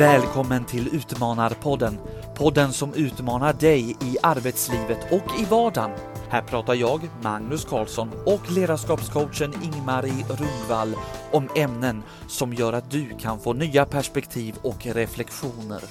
Välkommen till Utmanarpodden. Podden som utmanar dig i arbetslivet och i vardagen. Här pratar jag, Magnus Karlsson och ledarskapscoachen Ingmarie Rundvall om ämnen som gör att du kan få nya perspektiv och reflektioner.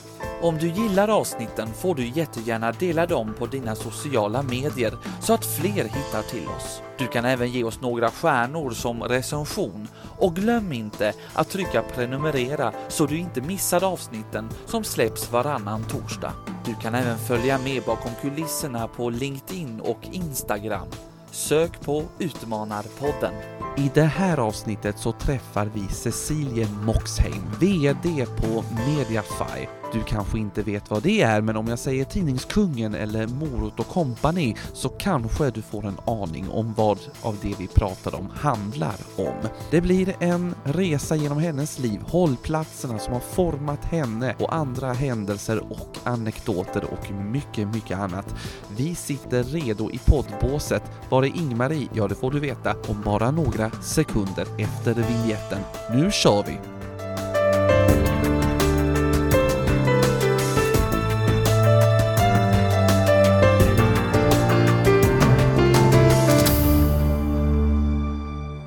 Om du gillar avsnitten får du jättegärna dela dem på dina sociala medier så att fler hittar till oss. Du kan även ge oss några stjärnor som recension och glöm inte att trycka prenumerera så du inte missar avsnitten som släpps varannan torsdag. Du kan även följa med bakom kulisserna på LinkedIn och Instagram. Sök på Utmanarpodden. I det här avsnittet så träffar vi Cecilie Moxheim, VD på Mediafy. Du kanske inte vet vad det är, men om jag säger Tidningskungen eller Morot och Company så kanske du får en aning om vad av det vi pratar om handlar om. Det blir en resa genom hennes liv, hållplatserna som har format henne och andra händelser och anekdoter och mycket, mycket annat. Vi sitter redo i poddbåset. Var är Ingmarie? Ja, det får du veta om bara några sekunder efter vignetten. Nu kör vi!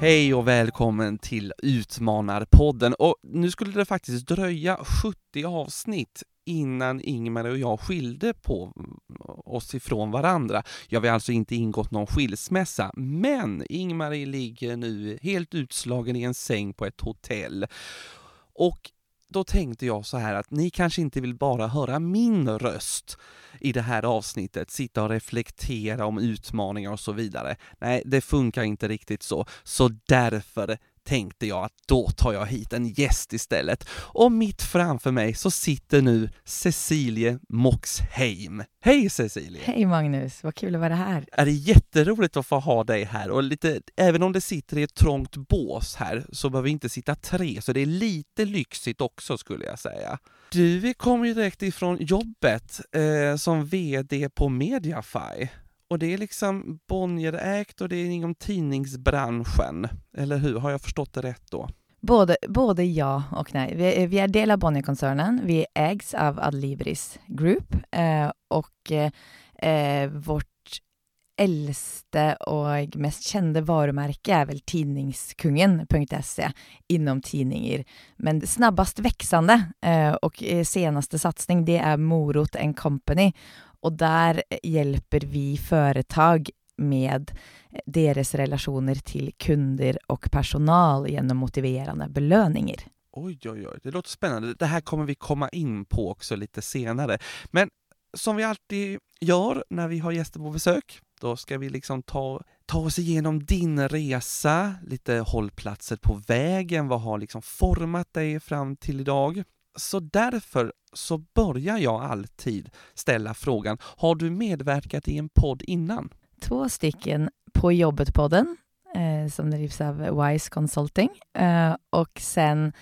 Hej och välkommen till Utmanarpodden. Och nu skulle det faktiskt dröja 70 avsnitt innan Ingmar och jag skilde på oss ifrån varandra. Jag har alltså inte ingått någon skilsmässa, men Ingmar ligger nu helt utslagen i en säng på ett hotell. Och då tänkte jag så här att ni kanske inte vill bara höra min röst i det här avsnittet, sitta och reflektera om utmaningar och så vidare. Nej, det funkar inte riktigt så. Så därför tänkte jag att då tar jag hit en gäst istället. Och mitt framför mig så sitter nu Cecilie Moxheim. Hej Cecilie! Hej Magnus, vad kul att vara här. Är det jätteroligt att få ha dig här och lite, även om det sitter i ett trångt bås här så behöver vi inte sitta tre, så det är lite lyxigt också skulle jag säga. Du kommer ju direkt ifrån jobbet eh, som VD på Mediafy. Och det är liksom Bonnier ägt och det är inom tidningsbranschen. Eller hur? Har jag förstått det rätt då? Både, både ja och nej. Vi, vi är del av Bonnier-koncernen. Vi ägs av Adlibris Group eh, och eh, vårt äldste och mest kända varumärke är väl tidningskungen.se inom tidningar. Men snabbast växande eh, och senaste satsning det är Morot Company och der hjelper vi foretak med deres relasjoner til kunder og personal gjennom motiverende belønninger. Oj, oj, oj, det låter spännande. Det här kommer vi komma in på också lite senere. Men som vi alltid gjør når vi har gjester på besök, da skal vi liksom ta, ta oss igjennom din resa, litt hållplatser på vägen, hva har liksom formet deg fram i idag? Så därför så börjar jag alltid ställa frågan, har du medverkat i en podd innan? Två stycken På jobbet-podden, eh, som drivs av Wise Consulting, eh, och sen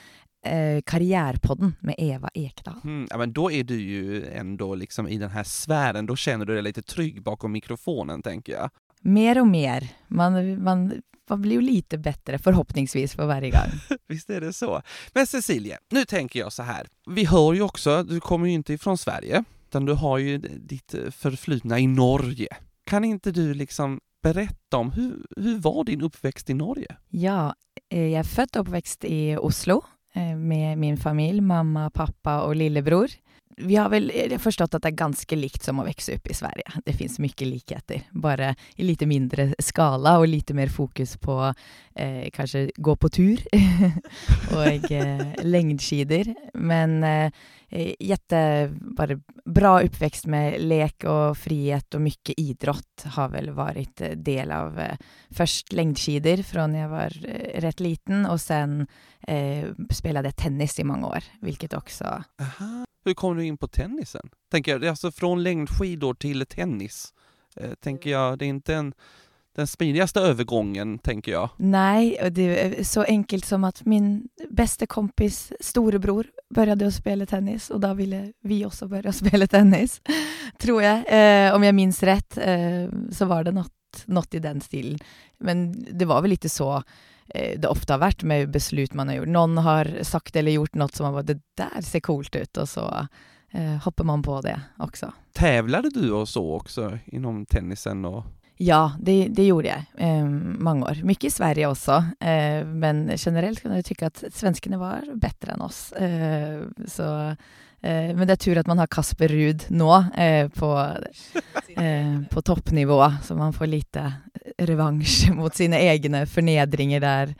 eh, Karriärpodden med Eva Ekdahl. Mm, ja, men då är du ju ändå liksom i den här sfären, då känner du dig lite trygg bakom mikrofonen, tänker jag. Mer og mer. Man, man man blir ju lite bättre förhoppningsvis för varje gång. Visst är det så. Men Cecilie, nu tänker jag så här. Vi hör ju också, du kommer ju inte ifrån Sverige, utan du har ju ditt förflutna i Norge. Kan inte du liksom berätta om hur, hur var din uppväxt i Norge? Ja, jeg jag är född och uppväxt i Oslo eh, med min familj, mamma, pappa och lillebror vi har vel forstått at det er ganske likt som å vokse opp i Sverige. Det fins mye likheter, bare i lite mindre skala og lite mer fokus på eh, kanskje gå på tur og eh, längdskidor. Men eh, jätte, bara bra uppväxt med lek och frihet och mycket idrott har väl varit eh, del av eh, först längdskidor från jag var eh, rätt liten och sen eh, spelade jag tennis i många år, vilket också Aha. Hur kom du in på tennisen? Tänker jag, alltså från längdskidor till tennis. Eh, tänker jag, det är inte en, den smidigaste övergången, tänker jag. Nej, det är så enkelt som att min bästa kompis storebror började å spille tennis og da ville vi också börja spille tennis, tror jeg. Eh, om jeg minns rett, eh, så var det något i den stilen. Men det var vel ikke så eh, det ofte har vært med beslut man har gjort. Noen har sagt eller gjort noe som har vært 'det der ser kult ut', og så eh, hopper man på det også. Tävlade du og så også innom tennisen? Og ja, det, det gjorde jeg. Eh, mange år. Mye i Sverige også. Eh, men generelt kan jeg tykke at svenskene var bedre enn oss. Eh, så Eh, men det er tur at man har Kasper Ruud nå eh, på, eh, på toppnivå, så man får lite revansj mot sine egne fornedringer der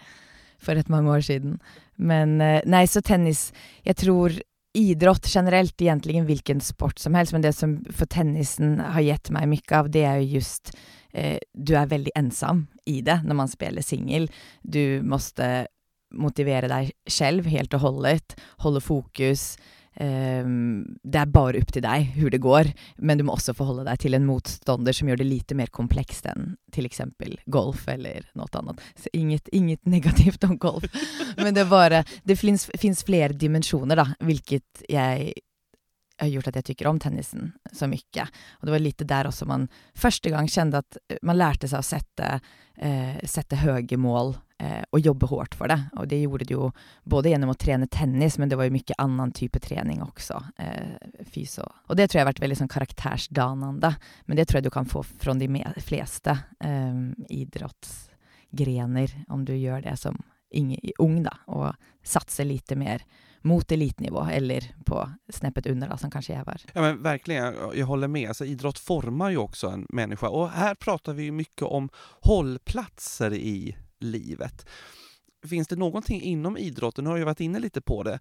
for et mange år siden. Men nei, så tennis Jeg tror idrott generelt, egentlig hvilken sport som helst, men det som for tennisen har gitt meg mye av, det er jo just Du er veldig ensom i det når man spiller singel. Du måtte motivere deg selv helt og holdet, holde fokus. Um, det er bare opp til deg hvor det går, men du må også forholde deg til en motstander som gjør det lite mer komplekst enn eksempel golf eller noe annet. Så inget, inget negativt om golf, men det bare Det fins flere dimensjoner, da, hvilket jeg har gjort at jeg tykker om tennisen så mye. Og det var litt der også man første gang kjente at man lærte seg å sette, eh, sette høye mål eh, og jobbe hardt for det. Og det gjorde det jo både gjennom å trene tennis, men det var jo mye annen type trening også. Eh, fys og det tror jeg har vært veldig sånn karaktersdanende. Men det tror jeg du kan få fra de fleste eh, idrettsgrener, om du gjør det som ung, da, og satser litt mer mot elitnivå, eller på snäppet under då, som kanskje jag var. Ja men verkligen, jag håller med. Alltså, idrott formar ju också en människa och här pratar vi mycket om hållplatser i livet. Finns det någonting inom idrotten, nu har jag varit inne lite på det,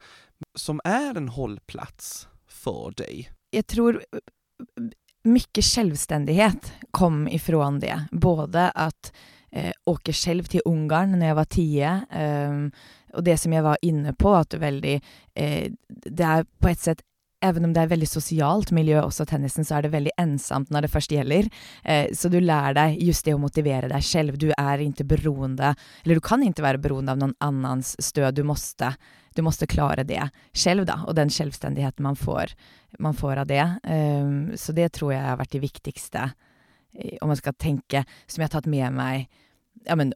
som är en hållplats för dig? Jag tror mycket självständighet kom ifrån det. Både att eh, åke selv til Ungarn når jeg var tio, eh, og det som jeg var inne på, at veldig eh, Det er på et sett Even om det er veldig sosialt miljø også, tennisen, så er det veldig ensomt når det først gjelder. Eh, så du lærer deg just det å motivere deg selv. Du er ikke beroende Eller du kan ikke være beroende av noen annens stød. Du måste, du måste klare det selv, da. Og den selvstendigheten man får, man får av det. Um, så det tror jeg har vært det viktigste, eh, om man skal tenke, som jeg har tatt med meg ja, men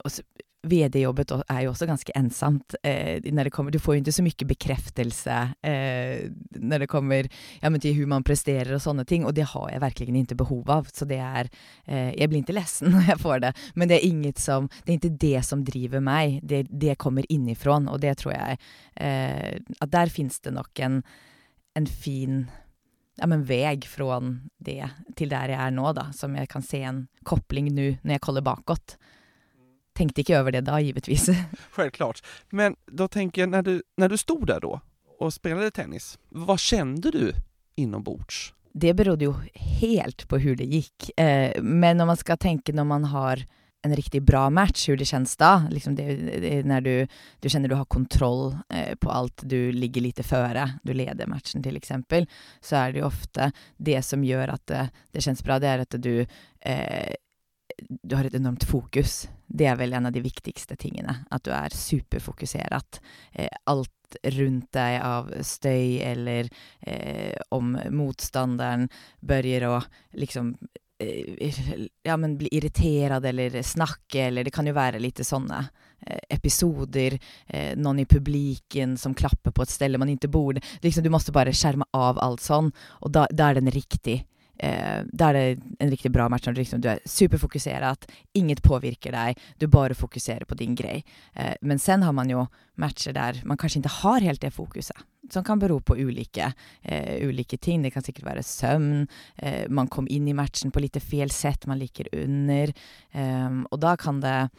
VD-jobbet er jo også ganske ensomt. Eh, kommer, du får jo ikke så mye bekreftelse eh, når det kommer ja, til hvordan man presterer og sånne ting, og det har jeg virkelig ikke behov av. Så det er eh, Jeg blir ikke lessen når jeg får det, men det er som Det er ikke det som driver meg. Det, det kommer innifra, og det tror jeg eh, At der fins det nok en, en fin ja, men veg fra det til der jeg er nå, da, som jeg kan se en kopling nå når jeg koller bakåt tänkte inte över det då givetvis. Självklart. Men då tänker jag, när du, när du stod där då och spelade tennis, vad kände du inombords? Det berodde jo helt på hvordan det gikk. Eh, men om man skal tenke når man har en riktig bra match, hvordan det kjennes da, liksom det, det, når du, du, kjenner du har kontroll eh, på alt, du ligger litt føre, du leder matchen til eksempel, så er det jo ofte det som gjør at det, det kjennes bra, det er at du eh, du har et enormt fokus. Det er vel en av de viktigste tingene. At du er superfokusert. Eh, alt rundt deg av støy, eller eh, om motstanderen bør å liksom eh, ja, men bli irritert eller snakke, eller det kan jo være litt sånne eh, episoder, eh, noen i publiken som klapper på et sted man ikke bor. Liksom, du måtte bare skjerme av alt sånn, og da, da er den riktig Eh, da er det en riktig bra match når du, liksom, du er superfokusert, inget påvirker deg, du bare fokuserer på din grei. Eh, men sen har man jo matcher der man kanskje ikke har helt det fokuset. Som kan bero på ulike, eh, ulike ting. Det kan sikkert være søvn, eh, man kom inn i matchen på litt feil sett, man liker under. Ehm, og da kan det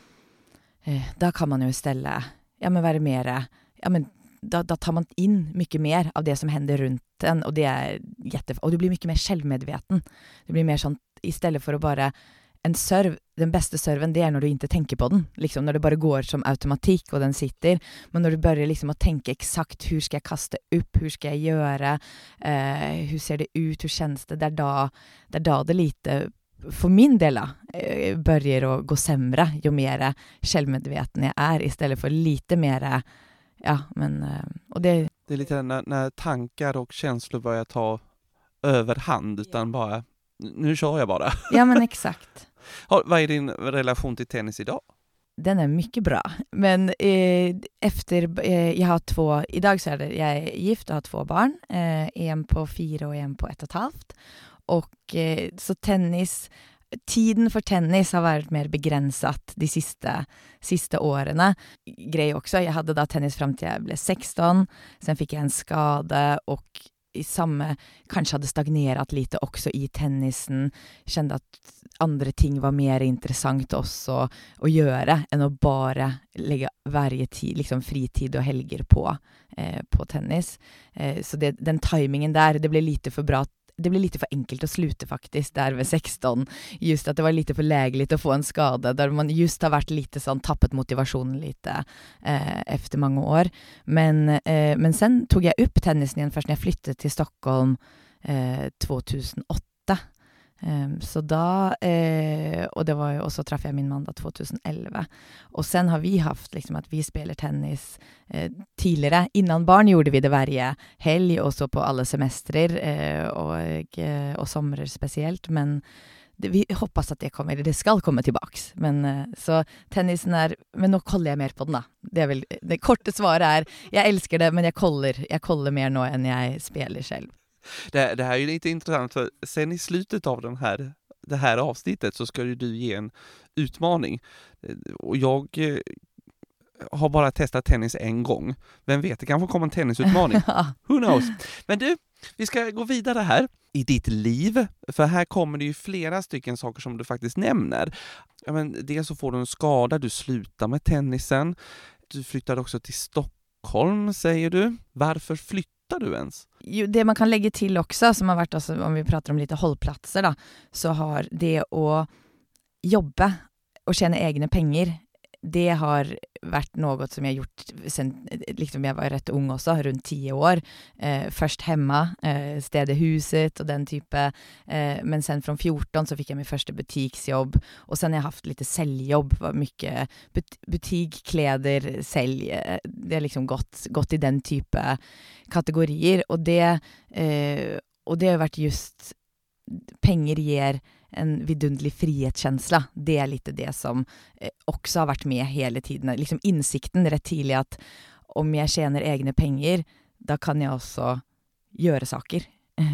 eh, Da kan man jo i stedet ja, men være mer ja, men da, da, tar man inn mye mer av det som hender rundt en, og. Og du blir mye mer selvmedveten. Du blir mer sånn I stedet for å bare En serv, den beste serven, det er når du ikke tenker på den. Liksom når det bare går som automatikk, og den sitter. Men når du begynner liksom å tenke eksakt hvor skal jeg kaste opp, hvor skal jeg gjøre, eh, hvordan ser det ut, hvordan kjennes det, det er da det, er da det lite for min del, da, eh, begynner å gå semre jo mer selvmedveten jeg er, i stedet for lite mer ja, men eh, och det... Det är lite när, när tankar och känslor börjar ta överhand, utan bara, nu kör jag bara. Ja men exakt. Vad är din relation till tennis idag? den är mycket bra. Men eh, efter, eh, jag har två, idag så är det, jag är gift och har två barn, eh, en på fyra och en på ett och ett halvt. Och eh, så tennis, tiden for tennis har vært mer begrenset de siste, siste årene. Grei også, jeg hadde da tennis fram til jeg ble 16, sen fikk jeg en skade, og i samme Kanskje hadde stagnert lite også i tennisen. Kjente at andre ting var mer interessant også å gjøre enn å bare legge verje tid, liksom fritid og helger på, eh, på tennis. Eh, så det, den timingen der, det ble lite for bra det ble lite for enkelt å slutte, faktisk, der ved 16. Just at det var lite for legelig å få en skade, der man just har vært lite sånn tappet motivasjonen lite eh, efter mange år. Men, eh, men sen tok jeg opp tennisen igjen først når jeg flyttet til Stockholm eh, 2008. Um, så da eh, Og det var jo, og så traff jeg min mann da 2011. Og sen har vi haft liksom at vi spiller tennis eh, tidligere. Innan barn gjorde vi det hver helg, også på alle semestrer, eh, og, og somrer spesielt. Men det, vi håper at det kommer, det skal komme tilbake. Men, så tennisen er Men nå koller jeg mer på den, da. Det, vel, det korte svaret er jeg elsker det, men jeg koller, jeg koller mer nå enn jeg spiller selv. Det, det här är ju lite intressant för sen i slutet av den här, det här avsnittet så ska ju du ge en utmaning. Och jag eh, har bara testat tennis en gång. Vem vet, det kanske kommer en tennisutmaning. Who knows? Men du, vi ska gå vidare här i ditt liv, för här kommer det ju flera stycken saker som du faktiskt nämner. Ja, men dels så får du en skada, du slutar med tennisen, du flyttar också till Stockholm säger du. Varför flyttar flyttar du ens? Det man kan legge til også, som har vært altså, om vi prater om litt holdplasser, da, så har det å jobbe og tjene egne penger det har vært noe som jeg har gjort sen liksom jeg var rett ung også, rundt ti år. Eh, først hjemme, eh, stedet Huset og den type. Eh, men sen fra 14 så fikk jeg min første butiksjobb. Og sen har jeg hatt litt selvjobb. Mye but butikk, kleder, selg. Eh, det har liksom gått, gått, i den type kategorier. Og det, eh, og det har vært just Penger gir en vidunderlig frihetskjensle. Det er litt det som eh, også har vært med hele tiden. Liksom innsikten rett tidlig at om jeg tjener egne penger, da kan jeg også gjøre saker.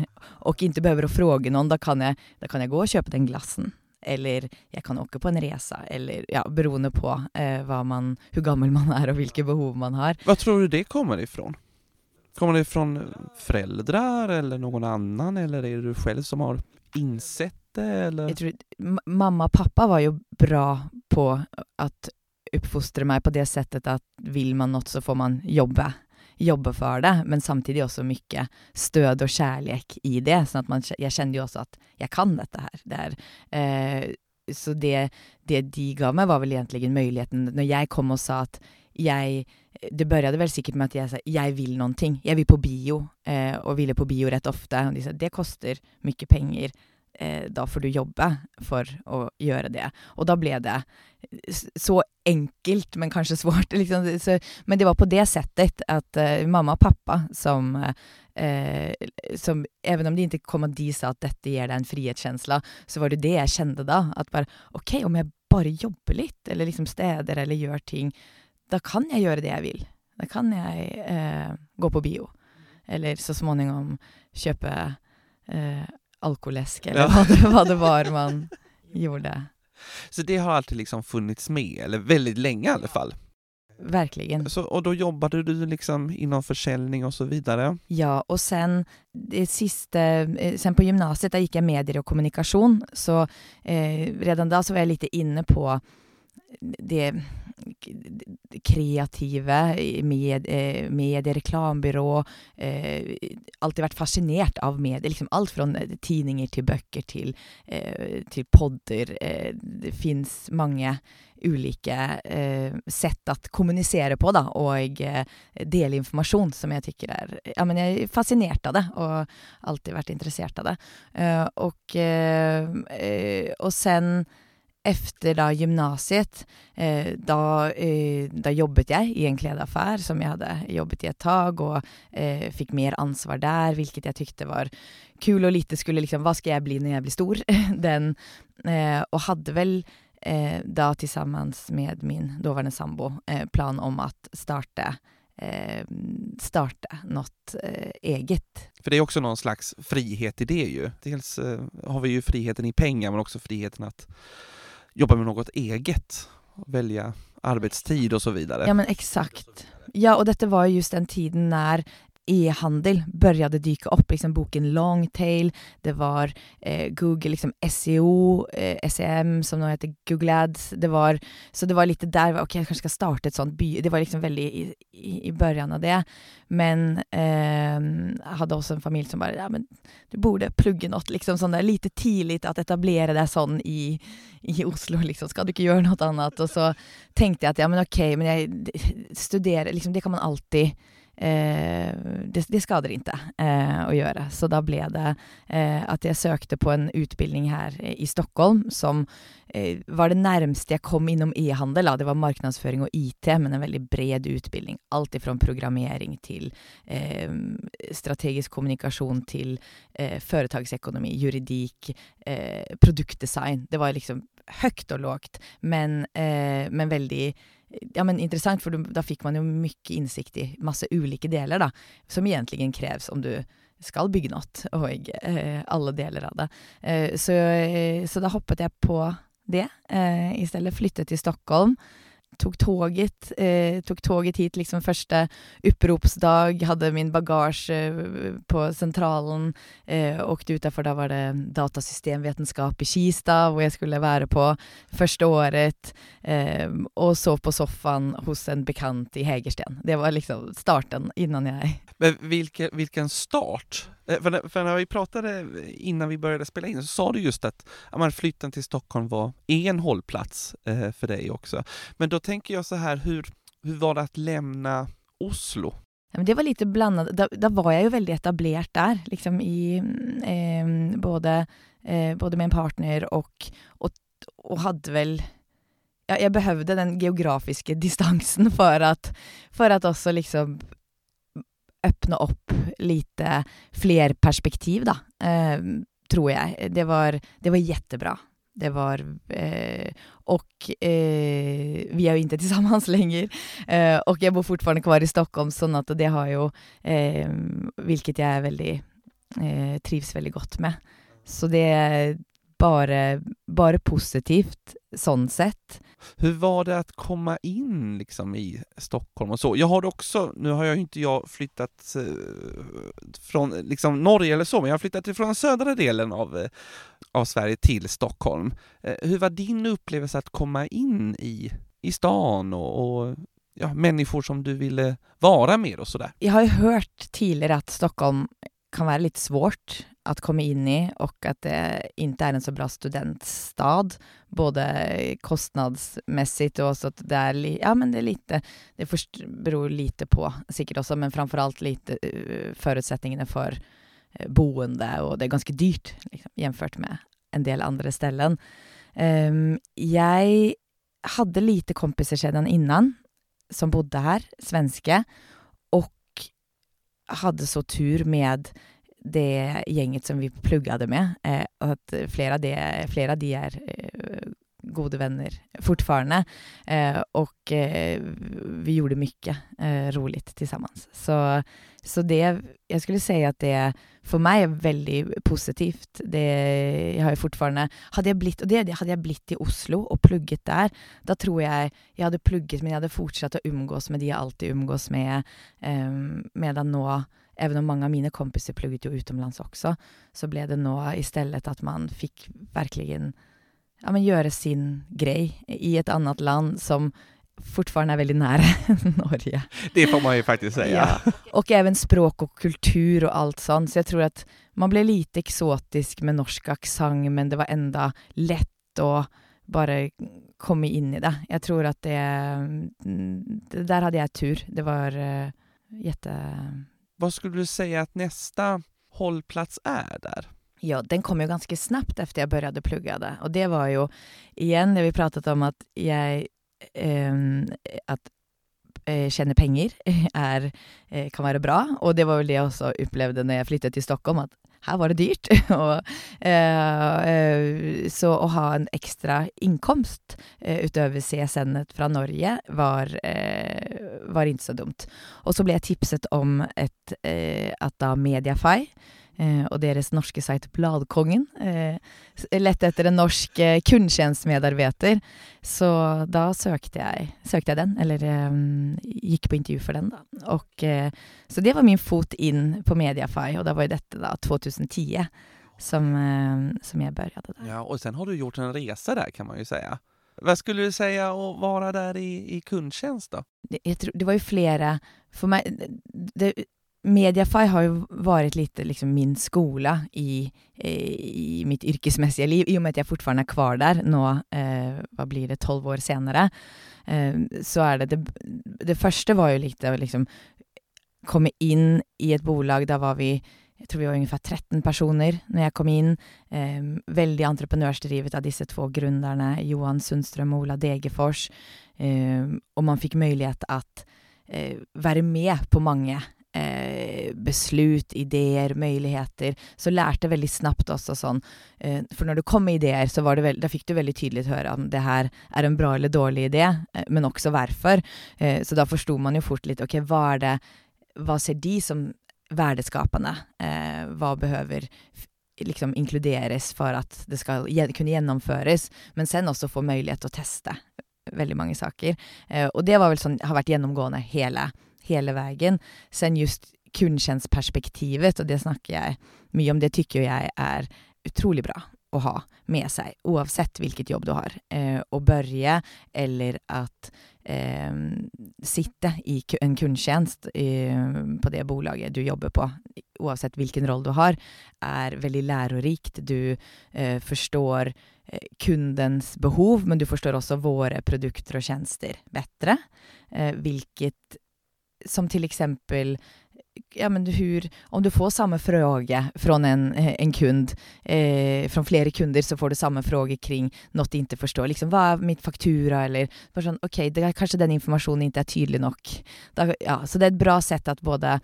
og ikke behøver å fråge noen. Da kan, jeg, da kan jeg gå og kjøpe den glassen. Eller jeg kan åke på en race, eller ja, beroende på eh, man, hvor gammel man er og hvilke behov man har. Hva tror du det kommer ifrån? Kommer det fra foreldre eller noen annen, eller er det du selv som har innsett det, eller? Jeg tror, mamma og pappa var jo bra på at oppfostre meg på det settet at vil man noe, så får man jobbe. Jobbe for det, men samtidig også mye stød og kjærlighet i det. sånn at man, Jeg kjente jo også at jeg kan dette her. Det er, eh, så det, det, de ga meg, var vel egentlig muligheten Når jeg kom og sa at jeg Det begynte vel sikkert med at jeg sa jeg vil noen ting. Jeg vil på bio, eh, og ville på bio rett ofte. Og de sa det koster mye penger eh, da får du jobbe for å gjøre det. Og da ble det så enkelt, men kanskje svårt. Liksom. Så, men det var på det settet at eh, mamma og pappa som, eh, som Even om de ikke kom og de sa at dette gir deg en frihetskjensle, så var det det jeg kjente da. At bare OK, om jeg bare jobber litt, eller liksom steder, eller gjør ting, da kan jeg gjøre det jeg vil. Da kan jeg eh, gå på bio. Eller så småningom kjøpe eh, alkoläsk eller ja. vad, det, vad det var man gjorde. Så det har alltid liksom funnits med, eller väldigt länge i alla fall? Verkligen. Så, och då jobbade du liksom inom försäljning och så vidare? Ja, och sen det sista, eh, sen på gymnasiet där gick jag medier och kommunikation, så eh, redan då så var jag lite inne på det kreative med, eh, medier, reklambyrå. Eh, alltid vært fascinert av medier. Liksom alt fra tidninger til bøker til, eh, til podder. Det fins mange ulike eh, sett å kommunisere på, da, og dele informasjon, som jeg tykker er Ja, men jeg er fascinert av det, og alltid vært interessert av det. og, og sen efter da gymnasiet, eh, da, eh, da, jobbet jeg i en kledeaffär som jeg hadde jobbet i et tag, og eh, fikk mer ansvar der, hvilket jeg tykte var kul og lite skulle liksom Hva skal jeg bli når jeg blir stor? Den, eh, og hadde vel eh, da sammen med min daværende sambo eh, plan om å starte starta något eget. För det är också någon slags frihet i det ju. Dels har vi ju friheten i pengar men också friheten att jobba med något eget, välja arbetstid och så vidare. Ja men exakt. Ja, och detta var just den tiden när e-handel började dyka upp, liksom boken Longtail, det var eh, Google liksom SEO, eh, SEM som nu heter Google Ads, det var, så det var lite där, okej okay, jag kanske ska starta ett sånt by, det var liksom väldigt i, i, i början av det. Men eh, jag hade också en familj som bara, ja men du borde plugga något, liksom sån där lite tidigt att etablera det sån i, i Oslo, liksom, ska du inte göra något annat? Och så tänkte jag att, ja men okay, men jag studerar, liksom, det kan man alltid Eh, det, det skader inte eh, å gjøre. Så da ble det eh, jeg søkte på en utbildning her i Stockholm som eh, var det nærmeste jeg kom innom e-handel. Det var markedsføring og IT, men en veldig bred utbildning. Alt ifrån programmering til eh, strategisk kommunikasjon til eh, företagsekonomi, juridik, produktdesign. Det var liksom høyt og lågt, men, men väldigt ja, men interessant, for da fikk man jo mye innsikt i masse ulike deler, da, som egentlig kreves om du skal bygge noe, og eh, alle deler av det. Eh, så, så da hoppet jeg på det. Eh, stedet flyttet til Stockholm tog tåget, eh, tok toget hit liksom første oppropsdag, hadde min bagage eh, på centralen, eh, åkte utafor, da var det datasystemvetenskap i Kista, hvor jeg skulle være på første året, eh, og sov på soffan hos en bekant i Hegersten. Det var liksom starten innan jeg Men hvilken, vilken start! Eh, för, för när vi pratade innan vi började spela in så sa du just att ja, flytten till Stockholm var en hållplats eh, för dig också. Men då tänker jag så här, hur, hur var det att lämna Oslo? Det var lite blandat. Då, var jag ju väldigt etablerad där, liksom i, eh, både, eh, både med en partner och, och, och hade väl ja, jag behövde den geografiska distansen för att, för att också liksom öppna opp lite flere perspektiv då, eh, tror jeg. Det var, det var jättebra. Det var, eh, Og eh, vi er jo ikke sammen lenger. Og jeg bor fortfarande kvar i Stockholm, så at det har jo hvilket jeg är väldigt, eh, trivs veldig godt med. Så det, bare, bare positivt sånn sett. Hur var det att komma in liksom i Stockholm och så? Jag har också, nu har jag inte jag flyttat eh, från liksom Norge eller så, men jag har flyttat från södra delen av, eh, av Sverige till Stockholm. Eh, hur var din upplevelse att komma in i, i stan och, och ja, människor som du ville vara med och sådär? Jag har ju hört tidigare att Stockholm kan være litt svårt å komme inn i og at det ikke er en så bra studentstad, både kostnadsmessig og også at det är, ja, men det er lite, det beror lite på sikkert også, men framfor alt lite uh, forutsetningene for uh, boende og det er ganske dyrt liksom, jämfört med en del andre ställen. Um, jeg hadde lite kompiser siden innan som bodde her, svenska, och hade så tur med det gjenget som vi plugga det med, eh, att flera, de, av de är eh, gode vänner fortfarande. Eh, och eh, vi gjorde mycket eh, roligt tillsammans. Så, så det, jag skulle säga att det för mig är väldigt positivt. Det, jag har fortfarande, hade jag blivit, och det hade jag blivit i Oslo och plugget där, då tror jag jag hade plugget men jag hade fortsatt att umgås med de jag alltid umgås med, eh, medan nu även om många av mina kompisar pluggade jo utomlands också, så blev det nog istället att man fick verkligen ja, men gjøre sin grei i et annet land som fortfarande er veldig nær Norge. Det får man jo faktisk si. Ja. Og even språk og kultur og alt sånt. Så jeg tror at man ble lite eksotisk med norsk aksent, men det var enda lett å bare komme inn i det. Jeg tror at det, det hadde jeg jag tur. Det var uh, jette... Hva skulle du si at neste holdplass er där? Ja, den kom jo ganske snabbt efter jag började plugga det. Och det var ju, igen, det vi pratat om att jag, eh, att eh, penger er, eh, kan være bra. Og det var vel det jeg også opplevde når jeg flyttet til Stockholm, at her var det dyrt. og, så å ha en ekstra inkomst utover CSN-et fra Norge var, var ikke så dumt. Og så ble jeg tipset om et, at da Mediafy Eh, og deres norske site Bladkongen eh, lette etter en norsk eh, kundtjenestmedarbeider. Så da søkte jeg, søkte jeg den, eller eh, gikk på intervju for den, da. Og, eh, så det var min fot inn på Mediafy, og da var jo dette da 2010 som, eh, som jeg begynte der. Ja, og sen har du gjort en reise der, kan man jo si. Hva skulle du si å være der i, i kundtjenest. Det, det var jo flere For meg det, Mediafy har jo vært litt liksom min skole i, i, mitt yrkesmessige liv, i og med at jeg fortsatt er kvar der nå, eh, hva blir det, tolv år senere. Eh, så er det, det Det første var jo litt å liksom komme inn i et bolag. Da var vi jeg tror vi var ungefær 13 personer når jeg kom inn. Eh, veldig entreprenørsdrivet av disse to gründerne, Johan Sundstrøm og Ola Degerfors. Eh, og man fikk mulighet til å eh, være med på mange eh, beslut, ideer, muligheter, så lærte veldig snabbt også sånn eh, For når det kom med ideer, så var det veld, da fikk du veldig tydelig høre om det her er en bra eller dårlig idé, eh, men også hvorfor. Eh, så da forsto man jo fort litt ok, hva er det Hva ser de som verdeskapende? Eh, hva behøver liksom inkluderes for at det skal kunne gjennomføres, men sen også få mulighet til å teste veldig mange saker. Eh, og det var vel sånn, har vært gjennomgående hele hele veien. Sen just kundtjänstperspektivet, og det snakker jeg mye om, det tycker jeg er utrolig bra å ha med seg, oavsett hvilket jobb du har. Eh, å børje eller at eh, sitte i en kundtjänst eh, på det bolaget du jobber på, oavsett hvilken roll du har, er veldig lærerikt. Du eh, forstår eh, kundens behov, men du forstår også våre produkter og tjenester bedre. Eh, hvilket som till exempel ja, men hur, om du får samme fråga från en, en kund, eh, från flere kunder så får du samme fråga kring noe du ikke forstår. Liksom, hva er mitt faktura? Eller sånn, ok, det, kanskje den informasjonen ikke er tydelig nok. Da, ja, så det er et bra sett at både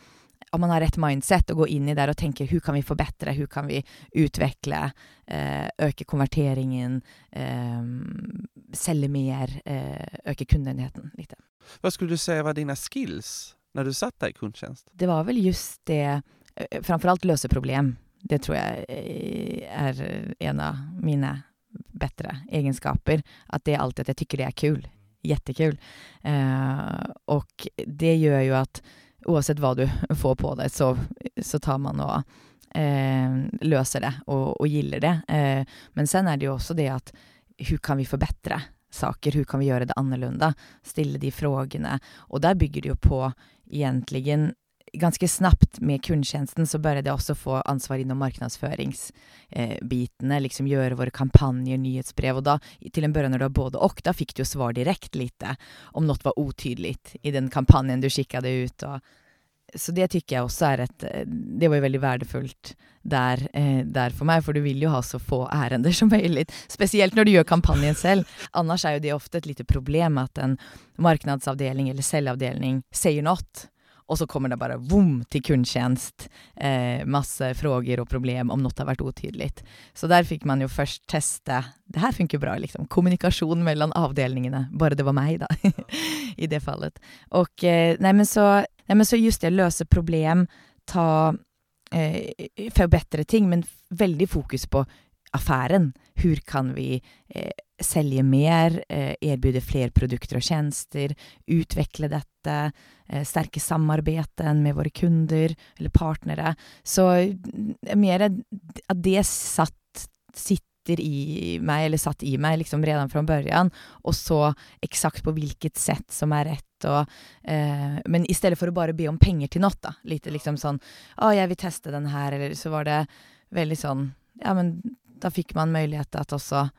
om man har rett mindset, og går inn i det og tenker hvordan kan vi forbedre, hvordan kan vi utvikle, eh, øke konverteringen, eh, selge mer, eh, øke kundenheten litt. Hva skulle du si var dine skills når du satt der i kundtjenest? Det var vel just det, eh, framfor alt løse problem. Det tror jeg eh, er en av mine bedre egenskaper. At det er alltid at jeg tykker det er kul. Jättekul. Eh, og det gjør jo at oavsett hva du får på deg, så, så tar man og eh, løser det og, og gilder det. Eh, men sen er det jo også det at hvordan kan vi forbedre saker, hvordan kan vi gjøre det annorlunda? Stille de spørsmålene. Og der bygger det jo på egentligen ganske snabbt med kundtjenesten så började jeg også få ansvar innom marknadsføringsbitene. eh, liksom gjøre våre kampanjer, nyhetsbrev, og da til en början når du har både og, da fikk du jo svar direkte lite om noe var utydelig i den kampanjen du skickade ut og så det tycker jeg også er et Det var jo veldig verdifullt der, eh, der, for meg, for du vil jo ha så få ærender som mulig. Spesielt når du gjør kampanjen selv. Annars er jo det ofte et lite problem at en marknadsavdeling eller selvavdeling sier noe, og så kommer det bare vom til kundtjenest. Eh, masse frågor og problem om noe har vært utydelig. Så der fikk man jo først teste Det her funker bra, liksom. Kommunikasjon mellom avdelingene. Bare det var meg, da. I det fallet. Og eh, nei, men så, men så just det, løse problem, ta eh, Forbedre ting, men veldig fokus på affæren. Hvor kan vi eh, selge mer, eh, erbjude flere produkter og tjenester, utvikle dette, eh, sterke samarbeidet med våre kunder eller partnere. Så eh, mer at det satt, sitter i meg, eller satt i meg liksom redan fra början, og så eksakt på hvilket sett som er rett. Og, eh, men i stedet for å bare be om penger til noe, da. Litt liksom sånn 'Å, jeg vil teste den her', eller så var det veldig sånn Ja, men da fikk man mulighet til at også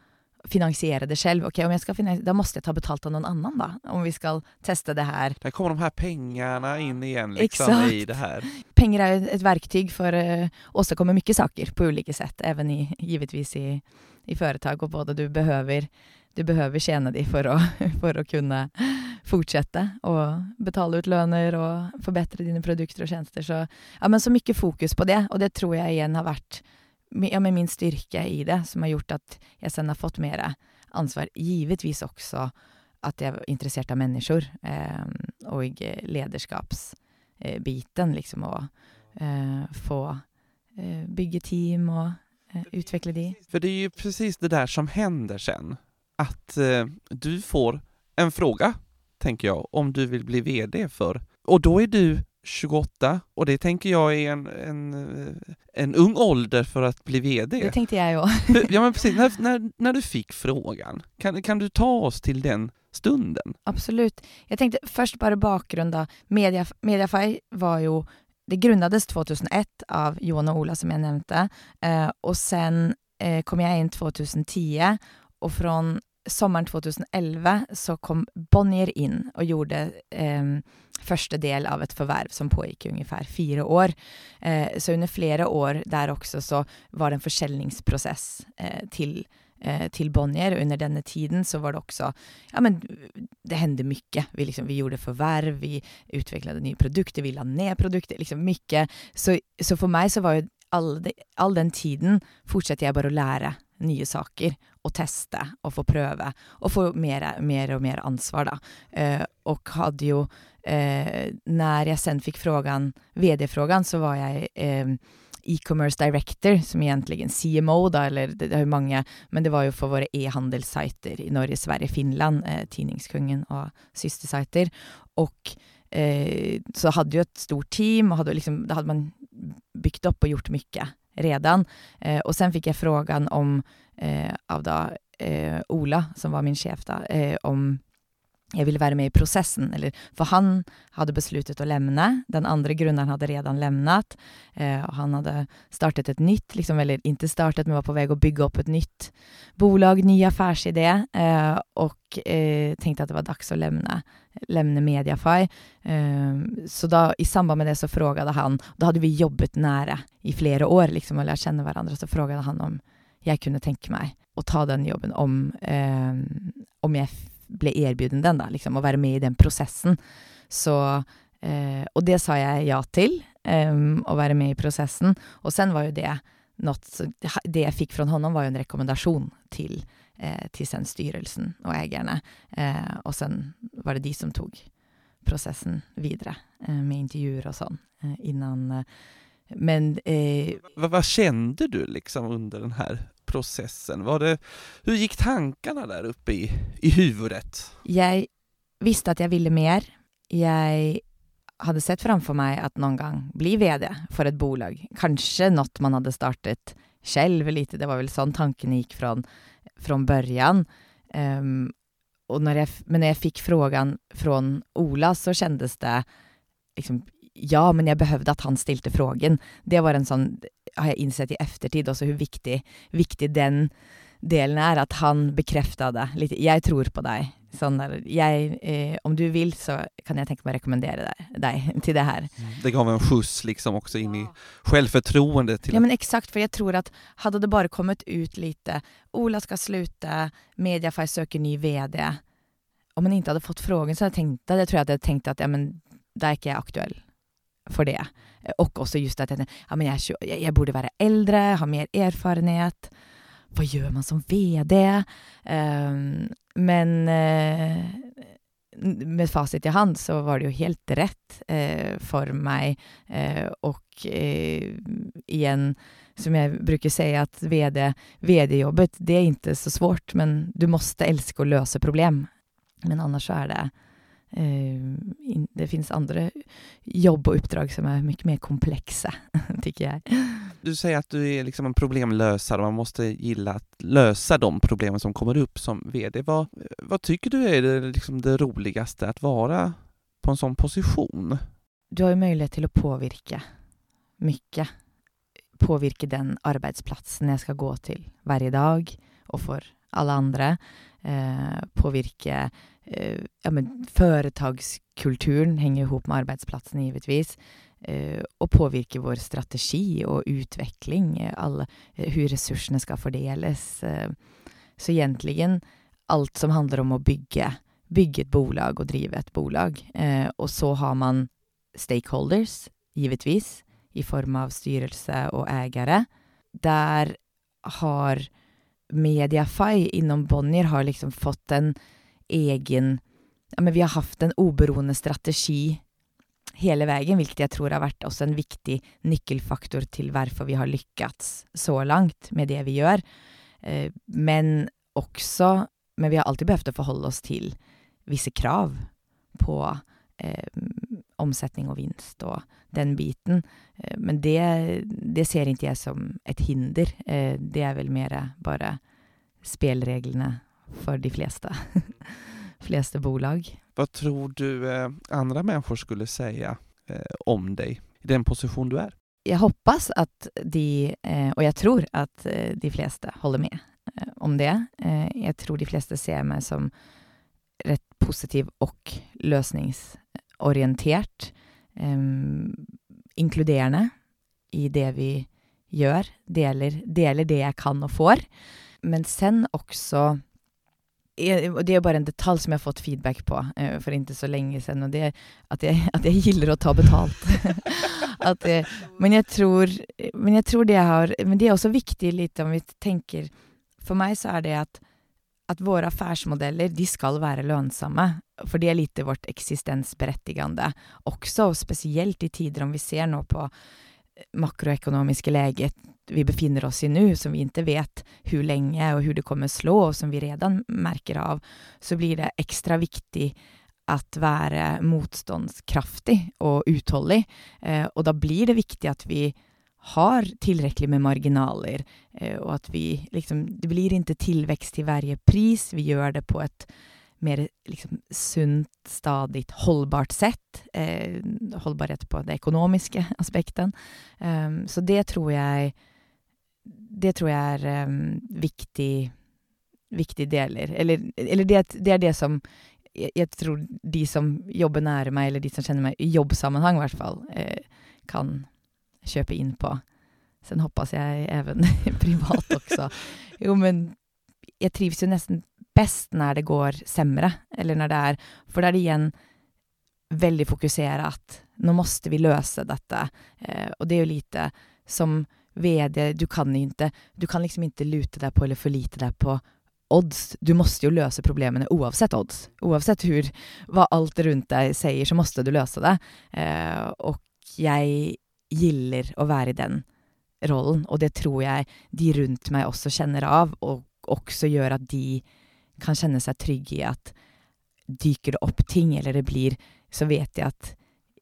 finansiere det selv. Ok, om jeg skal da måste jeg ta betalt av noen annen da, om vi skal teste det her. Der kommer de her pengene inn igjen liksom, i det her. Penger er jo et verktyg for å åstadkomme mye saker på ulike sett, even i, givetvis i, i foretak, og både du behøver du behøver tjene de for å, for å kunne fortsette å betale ut lønner og forbedre dine produkter og tjenester. Så, ja, men så mye fokus på det, og det tror jeg igjen har vært ja, med min styrke i det, som har gjort at jeg sen har fått mer ansvar. Givetvis også at jeg er interessert av mennesker eh, og lederskapsbiten, liksom å eh, få eh, bygge team og eh, utvikle de. For det er jo precis det der som hender sen, at eh, du får en fråga, tenker jeg, om du vil bli VD for, og da er du 28 och det tänker jag är en, en, en ung ålder för att bli VD. Det tänkte jag ju. ja men precis, när, när, när du fick frågan, kan, kan du ta oss till den stunden? Absolut. Jag tänkte först bara bakgrund då. Media, Mediafy var ju, det grundades 2001 av Johan och Ola som jag nämnde eh, och sen eh, kom jag in 2010 och från sommeren 2011 så kom Bonnier inn og gjorde eh, første del av et forverv som pågikk i ungefær fire år. Eh, så under flere år der også så var det en forskjellingsprosess eh, til til till Bonnier. Under denne tiden så var det også, ja men det hendte mye. Vi, liksom, vi gjorde forverv, vi utvikla nye produkter, vi la ned produkter, liksom mye. Så, så for meg så var jo all, all den tiden fortsetter jeg bare å lære nye saker og teste og få prøve og få mer, mer og mer ansvar, da. Eh, og hadde jo eh, Når jeg sen fikk frågan, VD-frågan, så var jeg eh, e-commerce director, som egentlig CMO, da, eller det, det er jo mange, men det var jo for våre e-handelssider i Norge, Sverige, Finland, eh, Tidningskungen og søstersiter. Og eh, så hadde jo et stort team, og hadde liksom, da hadde man bygd opp og gjort mye redan. Eh, och sen fick jag frågan om, eh, av da, eh, Ola, som var min chef, då, eh, om jeg ville være med i prosessen. Eller, for han hadde besluttet å lemne. Den andre grunneren hadde redan lemnet. Eh, og han hadde startet et nytt, liksom, eller ikke startet, men var på vei å bygge opp et nytt bolag, ny affærsidé, eh, og eh, tenkte at det var dags å lemne, lemne Mediafy. Eh, så da, i samband med det så spurte han, da hadde vi jobbet nære i flere år, liksom, og lært kjenne hverandre, så spurte han om jeg kunne tenke meg å ta den jobben om, eh, om jeg ble erbjuden den, da, liksom, å være med i den prosessen. Så eh, Og det sa jeg ja til, eh, å være med i prosessen. Og sen var jo det not, Det jeg fikk fra honom var jo en rekommendasjon til, eh, til sen styrelsen og eierne. Eh, og sen var det de som tok prosessen videre, eh, med intervjuer og sånn, eh, innan men hva, hva kjente du liksom under den her processen? Var det, hur gick tankarna där uppe i, i huvudet? Jeg visste at jeg ville mer. Jeg hadde sett framfor meg at noen gang bli VD for et bolag. Kanskje noe man hadde startet selv lite. Det var vel sånn tankene gikk fra, fra børjan. Um, når jeg, men når jeg fikk frågan fra Ola, så kjennes det liksom Ja, men jeg behøvde at han stilte frågan. Det var en sånn har jeg innsett i eftertid også hvor viktig, viktig den delen er. At han bekrefta det. Litt 'jeg tror på deg'. Sånn der, jeg, eh, om du vil, så kan jeg tenke meg å rekommendere deg, deg til det her. Mm. Det ga en skjuts liksom også inn i selvfortroende? Ja, men eksakt. For jeg tror at hadde det bare kommet ut lite 'Ola skal slutte', 'Mediafy søker ny VD' Om man ikke hadde fått frågan så hadde jeg tenkt det, jeg tror jeg at jeg tenkte at ja, men da er ikke jeg aktuell for det. Og også just at jeg, ja, men jeg, jeg borde være eldre, ha mer erfarenhet. Hva gjør man som VD? Um, men uh, med fasit i hand så var det jo helt rett uh, for meg. Uh, og igjen, som jeg bruker si, at VD, VD-jobbet, det er ikke så svårt, men du måste elske å løse problem. Men annars så er det det finnes andre jobb og oppdrag som er mye mer komplekse, syns jeg. Du sier at du er liksom en problemløser, og man må like å løse de problemene som kommer opp som VD. Hva vad tycker du er det, liksom det roligste å være på en sånn posisjon? Du har jo mulighet til å påvirke mye. Påvirke den arbeidsplassen jeg skal gå til hver dag, og for alle andre. Eh, påvirke Eh, ja, men henger ihop med arbeidsplassen givetvis. Eh, og påvirke vår strategi og utvikling, eh, alle, hvordan ressursene skal fordeles. Så egentlig alt som handler om å bygge, bygge et bolag og drive et bolag. Eh, og så har man stakeholders, givetvis, i form av styrelse og eiere. Der har Mediafy innom Bonnier har liksom fått en egen ja, men Vi har hatt en oberoende strategi hele veien, hvilket jeg tror har vært også en viktig nøkkelfaktor til hvorfor vi har lykkes så langt med det vi gjør. Eh, men også Men vi har alltid behøvd å forholde oss til visse krav på eh, omsetning og vinst og den biten. Eh, men det, det, ser ikke jeg som et hinder. Eh, det er vel mer bare spelreglene for de fleste. fleste bolag. Hva tror du eh, andre mennesker skulle si om deg i den posisjonen du er? Jeg håper at de, og jeg tror at de fleste holder med om det. Jeg tror de fleste ser meg som rett positiv og løsningsorientert. inkluderende i det vi gjør. Deler, deler det jeg kan og får. Men sen også det er bare en detalj som jeg har fått feedback på uh, for ikke så lenge siden, og det er at jeg, at jeg gilder å ta betalt. uh, men, jeg tror, men jeg tror det har Men det er også viktig litt om vi tenker For meg så er det at, at våre affærsmodeller, de skal være lønnsomme. For det er litt vårt eksistensberettigende også, og spesielt i tider om vi ser nå på makroekonomiske leget vi befinner oss i nå, som vi ikke vet hvor lenge og hvor det kommer slå, og som vi redan merker av, så blir det ekstra viktig at være motståndskraftig og utholdig. Eh, og da blir det viktig at vi har tillräckligt med marginaler eh, och att vi liksom, det blir ikke tilvekst till varje pris, vi gjør det på et mer liksom, sunt, stadig, holdbart sett. Eh, holdbarhet på det ekonomiska aspekten. Um, så det tror jeg Det tror jeg er um, viktig viktig deler. Eller, eller det, det, er det som jeg, tror de som jobber nære meg, eller de som kjenner meg i jobbsammenhang i hvert fall, eh, kan kjøpe inn på. Sen hoppas jeg even privat også. Jo, men jeg trives jo nesten best når det går sämre. Eller når det er For da er det igjen veldig fokuserat. Nå måste vi løse dette. Eh, og det er jo lite som VD, du kan ikke Du kan liksom ikke lute deg på eller forlite deg på odds. Du måste jo løse problemene oavsett odds. Oavsett hva alt rundt deg sier, så måste du løse det. Eh, og jeg gilder å være i den rollen, og det tror jeg de rundt meg også kjenner av, og også gjør at de kan kjenne seg trygge i at dyker det opp ting, eller det blir Så vet jeg at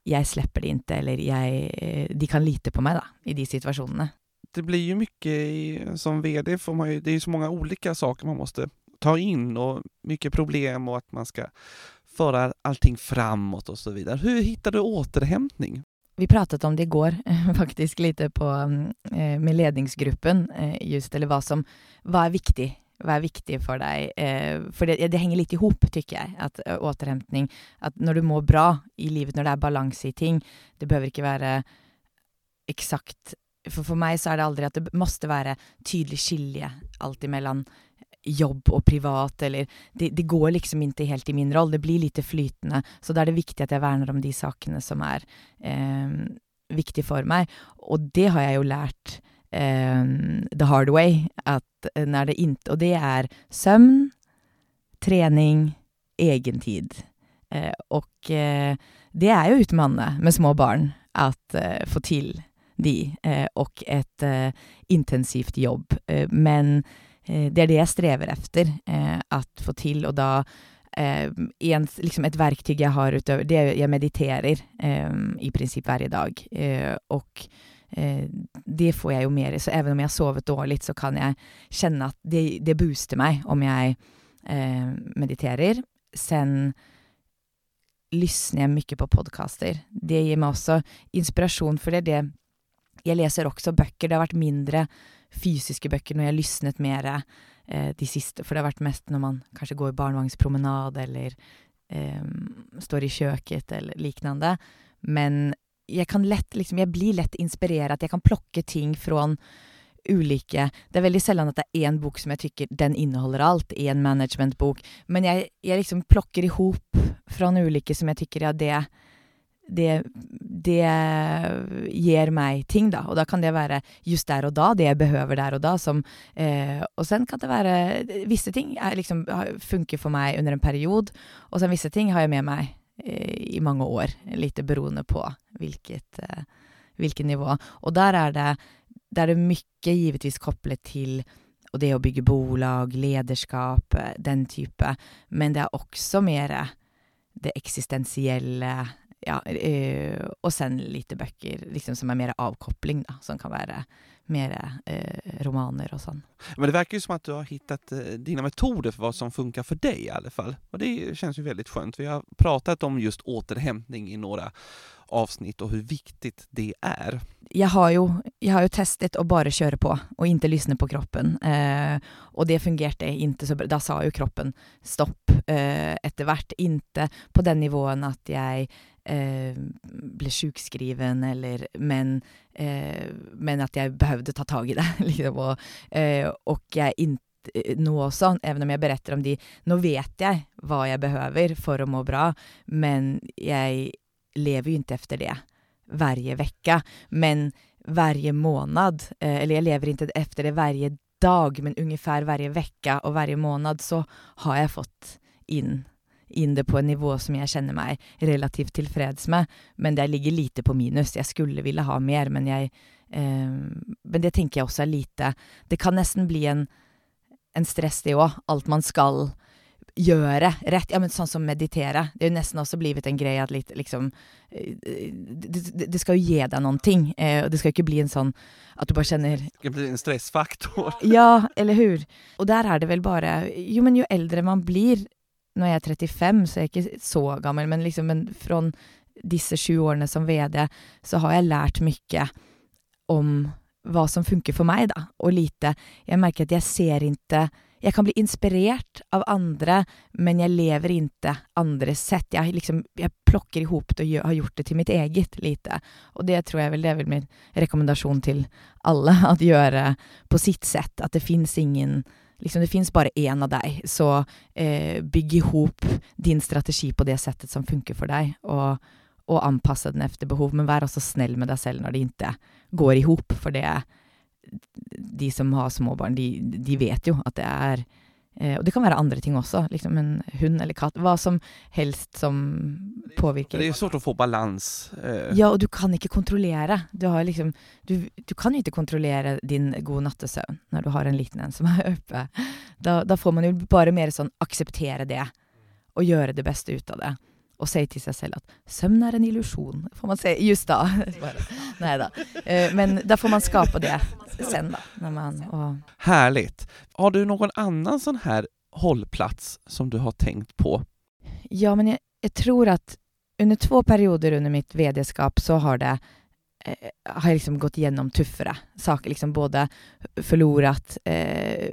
jeg slipper det ikke, eller jeg De kan lite på meg, da, i de situasjonene. Det blir jo mye som VD, for man, det er jo så mange ulike saker man måtte ta inn, og mye problem, og at man skal føre allting framåt og så videre. Hvordan hittar du återhämtning? Vi pratet om det i går, faktisk, lite på, eh, med ledningsgruppen, eh, just eller hva som hva er viktig hva er viktig for deg? Eh, for det, det, henger litt i hop, tykker jeg, at återhentning At når du må bra i livet, når det er balanse i ting Det behøver ikke være eksakt For for meg så er det aldri at det måtte være tydelig skilje alltid mellom jobb og privat, eller det, det, går liksom ikke helt i min rolle. Det blir litt flytende. Så da er det viktig at jeg verner om de sakene som er eh, viktige for meg. Og det har jeg jo lært eh, the hard way. At når det inte, og det er søvn, trening, egentid. Eh, og uh, det er jo utmanande med små barn at uh, få til de, og et intensivt jobb. men det er det jeg strever efter, at få til, og da en, liksom et verktøy jeg har utover Det jeg mediterer i prinsipp hver dag. og Eh, det får jeg jo mer i. Så even om jeg har sovet dårlig, så kan jeg kjenne at det, det booster meg om jeg eh, mediterer. Sen lysner jeg mye på podcaster. Det gir meg også inspirasjon, for det er det Jeg leser også bøker. Det har vært mindre fysiske bøker når jeg lysnet mer eh, de siste, for det har vært mest når man kanskje går barnevognspromenade eller eh, står i kjøkkenet eller lignende. Men jeg kan lett liksom, jeg blir lett inspirert. Jeg kan plukke ting fra ulike Det er veldig sjelden at det er én bok som jeg tykker den inneholder alt, en managementbok, men jeg, jeg liksom plukker i hop fra ulike som jeg tykker ja, det det, det gir meg ting, da. Og da kan det være just der og da, det jeg behøver der og da. Som, eh, og sen kan det være Visse ting er, liksom, funker for meg under en periode, og sen visse ting har jeg med meg eh, i mange år. Litt beroende på hvilket, eh, hvilket nivå. Og der er det, der er det mye givetvis koblet til og det å bygge bolag, lederskap, den type. Men det er også mer det eksistensielle ja, øh, og sen lite bøker liksom, som er mer avkopling, da, som kan være mer øh, romaner og sånn. Men det virker jo som at du har funnet eh, dine metoder for hva som funker for deg, i alle fall. Og det kjennes jo veldig skjønt. Vi har pratet om just återhämtning i noen avsnitt og hvor viktig det er. Jeg har jo, jeg har jo testet å bare kjøre på og ikke lysne på kroppen. Eh, og det fungerte ikke så bra. Da sa jo kroppen stopp eh, etter hvert. Ikke på den nivåen at jeg eh, ble sjukskriven, eller men, eh, men at jeg behøvde ta tak i det. liksom, og, eh, og jeg nå også, even om jeg beretter om de Nå vet jeg hva jeg behøver for å må bra, men jeg lever jo ikke efter det hver uke. Men måned, eh, eller jeg lever ikke efter det hver dag, men ungefär hver uke og hver måned, så har jeg fått inn inn det på en nivå som jeg kjenner meg relativt tilfreds med, men det ligger lite på minus. Jeg skulle ville ha mer, men jeg eh, Men det tenker jeg også er lite. Det kan nesten bli en, en stress, det òg. Alt man skal gjøre rett. Ja, men sånn som meditere. Det er jo nesten også blitt en greie at litt liksom det, det, skal jo gi deg noen ting. Eh, og det skal jo ikke bli en sånn at du bare kjenner Det skal bli en stressfaktor. ja, eller hur. Og der er det vel bare Jo, men jo eldre man blir, nå er jeg 35, så jeg er ikke så gammel, men liksom men fra disse sju årene som VD, så har jeg lært mye om hva som funker for meg, da, og lite Jeg merker at jeg ser ikke Jeg kan bli inspirert av andre, men jeg lever ikke andres sett. Jeg, liksom, jeg plukker i hop det og har gjort det til mitt eget lite. Og det tror jeg vel det er vel min rekommendasjon til alle, at gjøre på sitt sett. At det fins ingen liksom, det fins bare én av deg, så eh, bygg ihop din strategi på det settet som funker for deg, og, og anpasse den efter behov. Men vær også snill med deg selv når det ikke går ihop, for det De som har småbarn, de, de vet jo at det er Eh, og det kan være andre ting også, liksom en hund eller katt. Hva som helst som påvirker. Det er svårt å få balans. Eh. Ja, og du kan ikke kontrollere. Du, liksom, du, du kan ikke kontrollere din gode nattesøvn når du har en liten en som er oppe. Da, da, får man jo bare mer sånn akseptere det, og gjøre det beste ut av det. Og sier til seg selv at søvn er en illusjon, får man si just da. Nei da. Eh, men da får man skape det sen, da. Man, og... Herlig. Har du noen annen sånn her holdplass som du har tenkt på? Ja, men jeg, jeg tror at under to perioder under mitt vd-skap så har det har jeg liksom gått gjennom tøffere saker. Liksom både forlorat eh,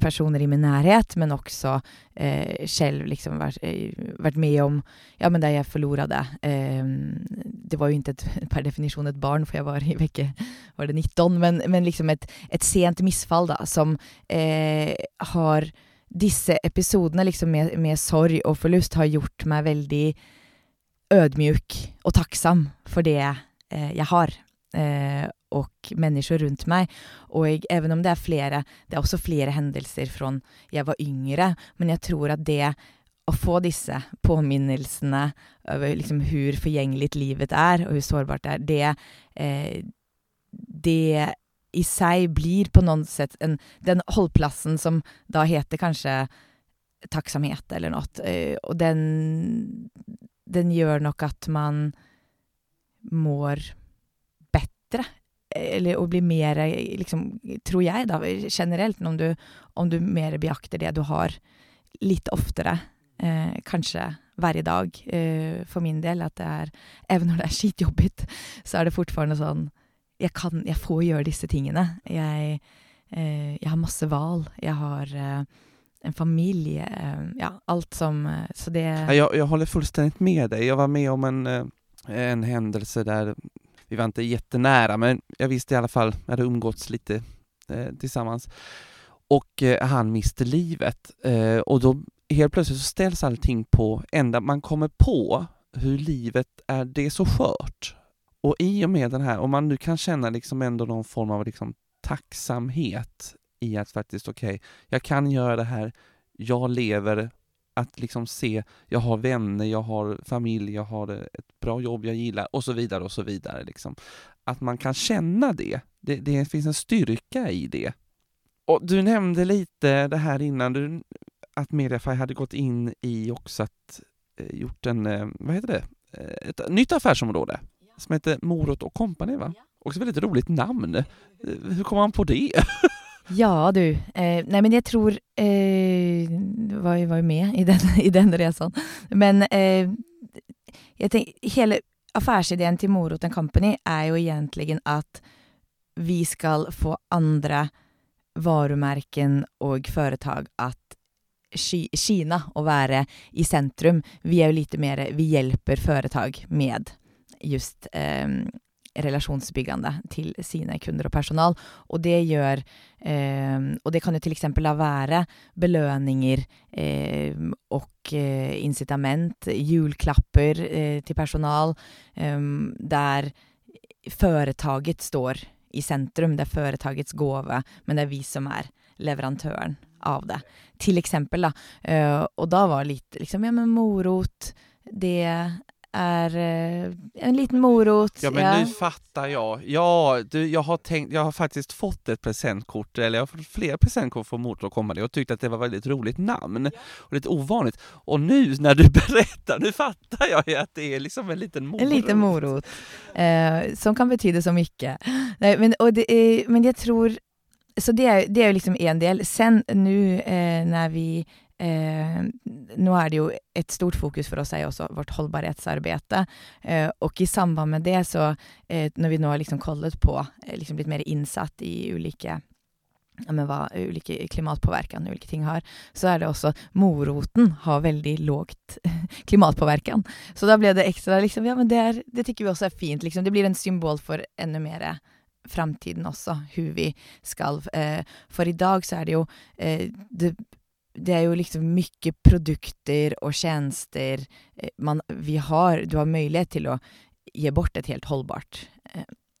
personer i min nærhet, men også eh, selv liksom vært, eh, vært, med om Ja, men da jeg forlorade eh, Det var jo ikke et, per definisjon et barn, for jeg var i vekke var det 19, men, men liksom et, et sent misfall, da, som eh, har Disse episodene liksom med, med sorg og forlust har gjort meg veldig ødmjuk og takksam for det Eh, jeg har. Eh, og mennesker rundt meg. Og even om det er flere Det er også flere hendelser fra jeg var yngre, men jeg tror at det å få disse påminnelsene over liksom hvor forgjengelig livet er, og hvor sårbart det er, det, eh, det i seg blir på noen sett en, den holdplassen som da heter kanskje takksomhet eller noe, eh, og den, den gjør nok at man mår bedre. Eller å bli mer, liksom, tror jeg da, generelt, om du, om du mer beakter det du har litt oftere. Eh, kanskje hver dag, eh, for min del. At det er Even når det er skitjobbigt, så er det fortfarande sånn Jeg kan Jeg får gjøre disse tingene. Jeg, eh, jeg har masse hval. Jeg har eh, en familie. Eh, ja, alt som eh, Så det jeg, jeg holder fullstendig med deg. Jeg var med om en en hendelse der vi var inte jättenära, men jag visste i alla fall, jag hade umgåtts lite eh, tillsammans. Och eh, han miste livet. Eh, och då helt plötsligt så ställs allting på ända. Man kommer på hur livet är, det är så skört. Och i och med den här, om man nu kan känna liksom ändå någon form av liksom tacksamhet i att faktiskt, okej, okay, jag kan göra det här, jag lever, att liksom se, jag har vänner, jag har familj, jag har ett bra jobb jag gillar och så vidare och så vidare. Liksom. Att man kan känna det. det, det finns en styrka i det. Och du nämnde lite det här innan, du, att Mediafy hade gått in i också att eh, gjort en, eh, vad heter det, eh, ett nytt affärsområde som heter Morot och Company va? Också väldigt roligt namn. Eh, hur kom man på det? Ja du, eh, nei, men jeg tror, eh, var, var jo med i den, i den resan, men eh, tenker hele affærsideen til Morot Moroten Company er jo egentlig at vi skal få andre varumerken og företag at Kina å være i sentrum. Vi er jo lite mer, vi hjelper företag med just eh, relationsbyggande til sine kunder og personal. Og det gjør eh, Og det kan jo till exempel være belønninger eh, og eh, incitament, hjulklapper eh, til personal, der där företaget står i sentrum. det er företagets gave, men det er vi som er leverandøren av det. Til eksempel, da. eh, da då var lite liksom, ja men morot, det är eh, en liten morot. Ja, men ja. nu fattar jag. Ja, du, jag har tänkt, jag har faktiskt fått ett presentkort, eller jag har fått flera presentkort från Motor Company och tyckte att det var väldigt roligt namn och lite ovanligt. Och nu när du berättar, nu fattar jag ju att det är liksom en liten morot. En liten morot, eh, som kan betyda så mycket. Nej, men, och det är, men jag tror så det är, det är liksom en del. Sen nu eh, när vi Eh, nå er det jo et stort fokus for oss er også vårt holdbarhetsarbeid. Eh, og i samband med det så, eh, når vi nå har liksom kollet på, eh, liksom blitt mer innsatt i ulike men ulike olika klimatpåverkan ulike ting har, så er det også moroten har veldig lågt klimatpåvirkning. Så da ble det ekstra liksom, ja men det, er, det tykker vi også er fint, liksom, det blir en symbol for enda mer framtiden også, hvor vi skal. Eh, i dag så er det jo eh, det det er jo liksom mye produkter og tjänster. Eh, man, vi har, du har mulighet til å gi bort et helt hållbart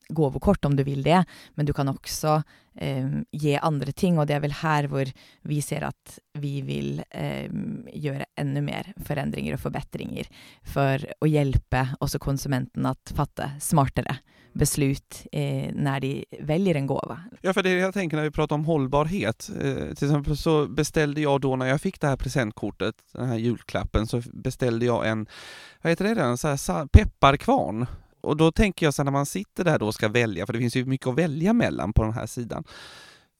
gåvokort om du vil det, men du kan også eh, ge andre ting og det er vel her hvor vi ser at vi vil eh, gjøre enda mer forandringer og forbedringer for å hjelpe også konsumenten at fatte smartere beslut eh, når de velger en gåva. Ja, for det jeg tenker når vi prater om hållbarhet. Eh, til eksempel så bestilte jeg da når jeg fikk det her presentkortet, den her julklappen, så bestilte jeg en, hva heter det, en så här pepparkvarn. Och då tänker jag så när man sitter där då och ska välja, för det finns ju mycket att välja mellan på den här sidan.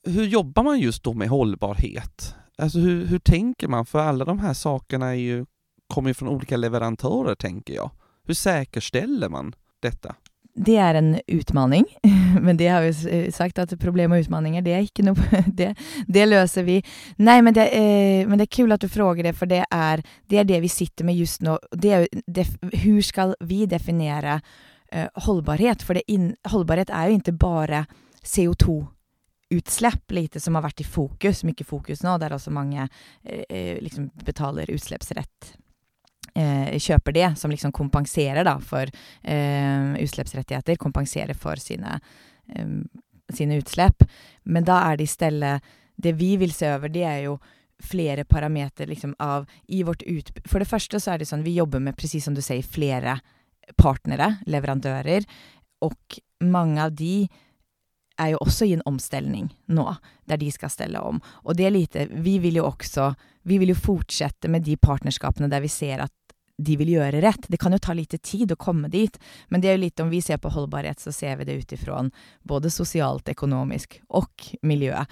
Hur jobbar man just då med hållbarhet? Alltså hur, hur tänker man? För alla de här sakerna är ju, kommer ju från olika leverantörer, tänker jag. Hur säkerställer man detta? det er en utmaning, men det har vi sagt at problem og utmaningar, det er ikke noe, det, det løser vi. Nei, men det, eh, men det er kul at du spør det, for det er, det, er, det vi sitter med just nå. Det er, det, hur skal vi definere eh, hållbarhet? För det in, hållbarhet är ju inte bara CO2 utsläpp lite som har varit i fokus, mycket fokus nu, där også många eh, eh liksom betalar utsläppsrätt eh, kjøper det som liksom kompenserer da for eh, utslippsrettigheter. Kompenserer for sine, eh, sine utslipp. Men da er det i stedet det vi vil se over, det er jo flere parametere liksom av i vårt utbud. For det første så er det sånn vi jobber med, presis som du säger, flera partnere, leverandører, og mange av de er jo også i en omstilling nå, der de skal stelle om. Og det er lite, vi vil jo også vi vil jo fortsette med de partnerskapene der vi ser at de vil gjøre rett. Det kan jo ta lite tid å komme dit, men det er jo litt om vi ser på holdbarhet, så ser vi det utifrån både sosialt, økonomisk og miljø.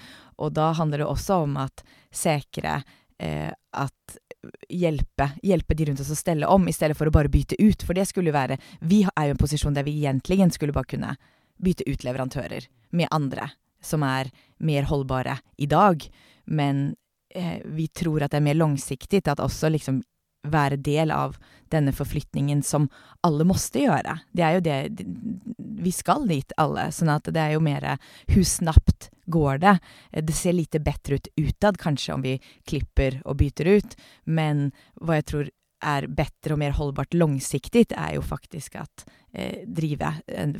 Og da handler det også om at sikre eh, att hjälpa, hjelpe, de rundt oss å stelle om i stedet for å bare bytte ut. For det skulle jo være vi er jo i en posisjon der vi egentlig skulle bare kunne bytte ut leverandører med andre som er mer holdbare i dag. Men eh, vi tror at det er mer langsiktig at også liksom være del av denne forflytningen som alle måtte gjøre. Det er jo det Vi skal dit, alle. Sånn at det er jo mer husnapt går det? Det ser lite bedre ut utad, kanskje, om vi klipper og bytter ut, men hva jeg tror er bedre og mer holdbart langsiktig, er jo faktisk at eh, drive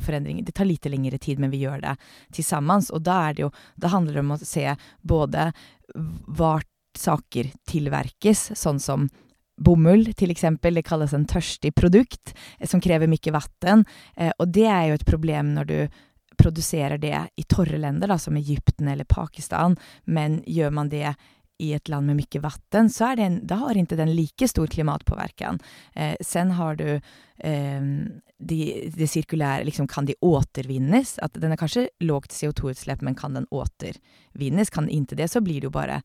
forandring. Det tar litt lengre tid, men vi gjør det sammen. Og da er det jo Da handler det om å se både hva saker tilverkes, sånn som bomull, til eksempel. Det kalles en tørstig produkt, eh, som krever mye vann. Eh, og det er jo et problem når du produserer det i torre länder, som Egypten eller Pakistan, men gjør man det i et land med mye vann, så er det en, da har ikke den like stor klimatpåverkan. Eh, sen har du eh, det de sirkulære liksom, kan de återvinnes? At den er kanskje lågt CO2-utslipp, men kan den återvinnes? Kan ikke det, så blir det jo bare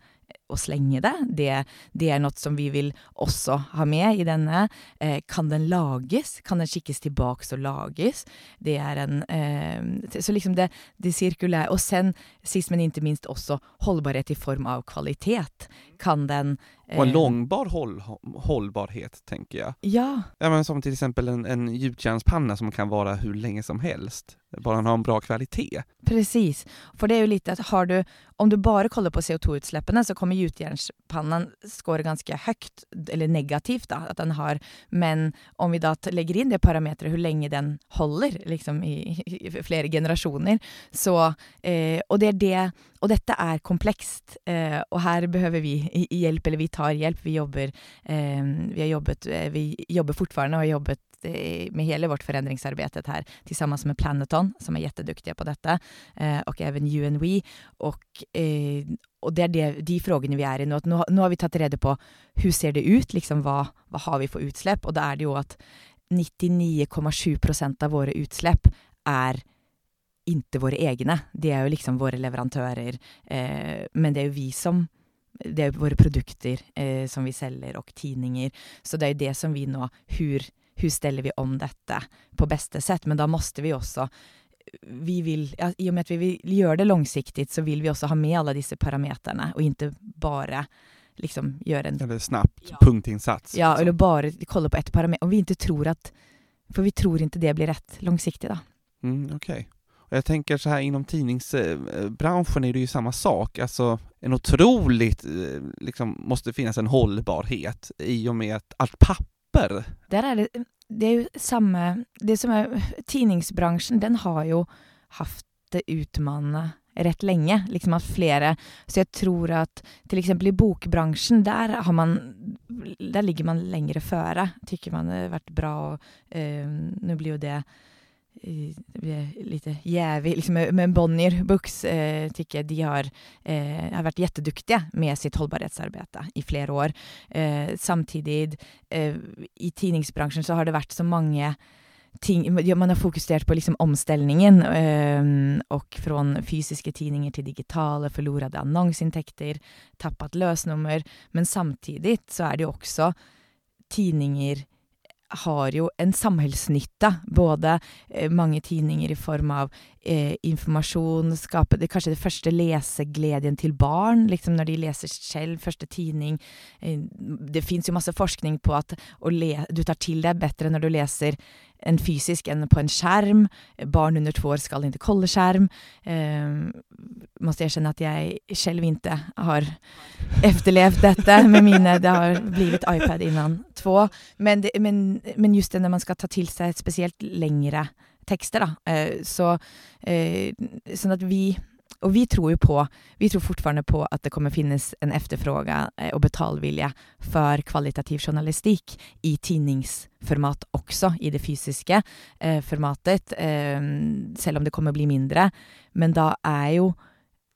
å slenge det. det. det. er noe som vi vil også ha med i denne. Eh, kan den lages? Kan den skikkes tilbake og lages? Det er en eh, Så liksom det, det sirkulære Og sen, sist men ikke minst, også holdbarhet i form av kvalitet. Kan den og en eh, långbar håll, hållbarhet, tenker jeg. Ja. ja men som till exempel en, en gjutjärnspanna som kan vara hur länge som helst, bara den har en bra kvalitet. Precis, for det er jo litt at har du, om du bare kollar på CO2-utsläppen så kommer gjutjärnspannan skåre ganske högt, eller negativt då, at den har, men om vi da lägger inn det parametret, hvor lenge den håller liksom i, i flere generationer, så, eh, og det er det, og dette er komplext eh, og her behøver vi hjelp, eller vi tar hjelp. Vi jobber, eh, vi jobbet, eh, vi jobber fortfarande og har jobbet eh, med hele vårt förändringsarbetet här tillsammans med Planeton som er jätteduktiga på dette, eh, och även UNWE. Och, och det er det, de frågorna vi er i nå. Nå, nå har vi tatt rede på hvordan ser det ut, liksom hva, hva har vi for utsläpp? Og da er det jo at 99,7 av våre utsläpp er ikke våre egne. De er jo liksom våre leverandører, eh, men det er jo vi som det er våre produkter eh, som vi selger, og tidninger. Så det er jo det som vi nå Hur, hur steller vi om dette på beste sett? Men da måste vi også vi vil, ja, I og med at vi vil gjøre det langsiktig, så vil vi også ha med alle disse parameterne, og ikke bare liksom gjøre en Eller snabbt ja. punktinnsats. Ja, liksom. eller bare kolla på ett parameter. Om vi ikke tror at For vi tror ikke det blir rett langsiktig, da. Mm, Okay. Jag tänker så här inom tidningsbranschen är det ju samma sak, alltså en otroligt, eh, liksom måste finnas en hållbarhet i och med att allt papper. Där är det, det er jo samme, det som er tidningsbransjen, den har jo haft det utmanende rett lenge, liksom at flere, så jeg tror at eksempel i bokbransjen, der har man, der ligger man lengre føre, tykker man det har vært bra, og øh, nå blir jo det lite jävig, liksom med Bonnier Books, eh, tycker de har, eh, har vært jätteduktiga med sitt hållbarhetsarbete i flere år. Eh, samtidig, eh, i tidningsbransjen så har det vært så mange ting, man har fokusert på liksom omställningen eh, och från fysiske tidninger til digitale, förlorade annonsintäkter, tappat løsnummer, men samtidig så er det jo også tidninger har jo en samhällsnytta. Både eh, mange tidninger i form av eh, informasjon, skape det, kanskje det første lesegleden til barn, liksom når de leser selv, første tidning. Eh, det fins jo masse forskning på at du tar til deg bedre når du leser en fysisk enn på en skjerm. Barn under to år skal ikke kolle skjerm. Eh, jeg erkjenne at jeg selv ikke har efterlevd dette med mine Det har blitt iPad innan två. Men, det, men, men just det når man skal ta til seg spesielt lengre tekster, da. Eh, så eh, sånn at vi og vi tror jo på, vi tror fortfarande på at det kommer finnes en efterfrågan eh, og betalvilja for kvalitativ journalistikk i tidningsformat også, i det fysiske eh, formatet, eh, selv om det kommer bli mindre. Men da er jo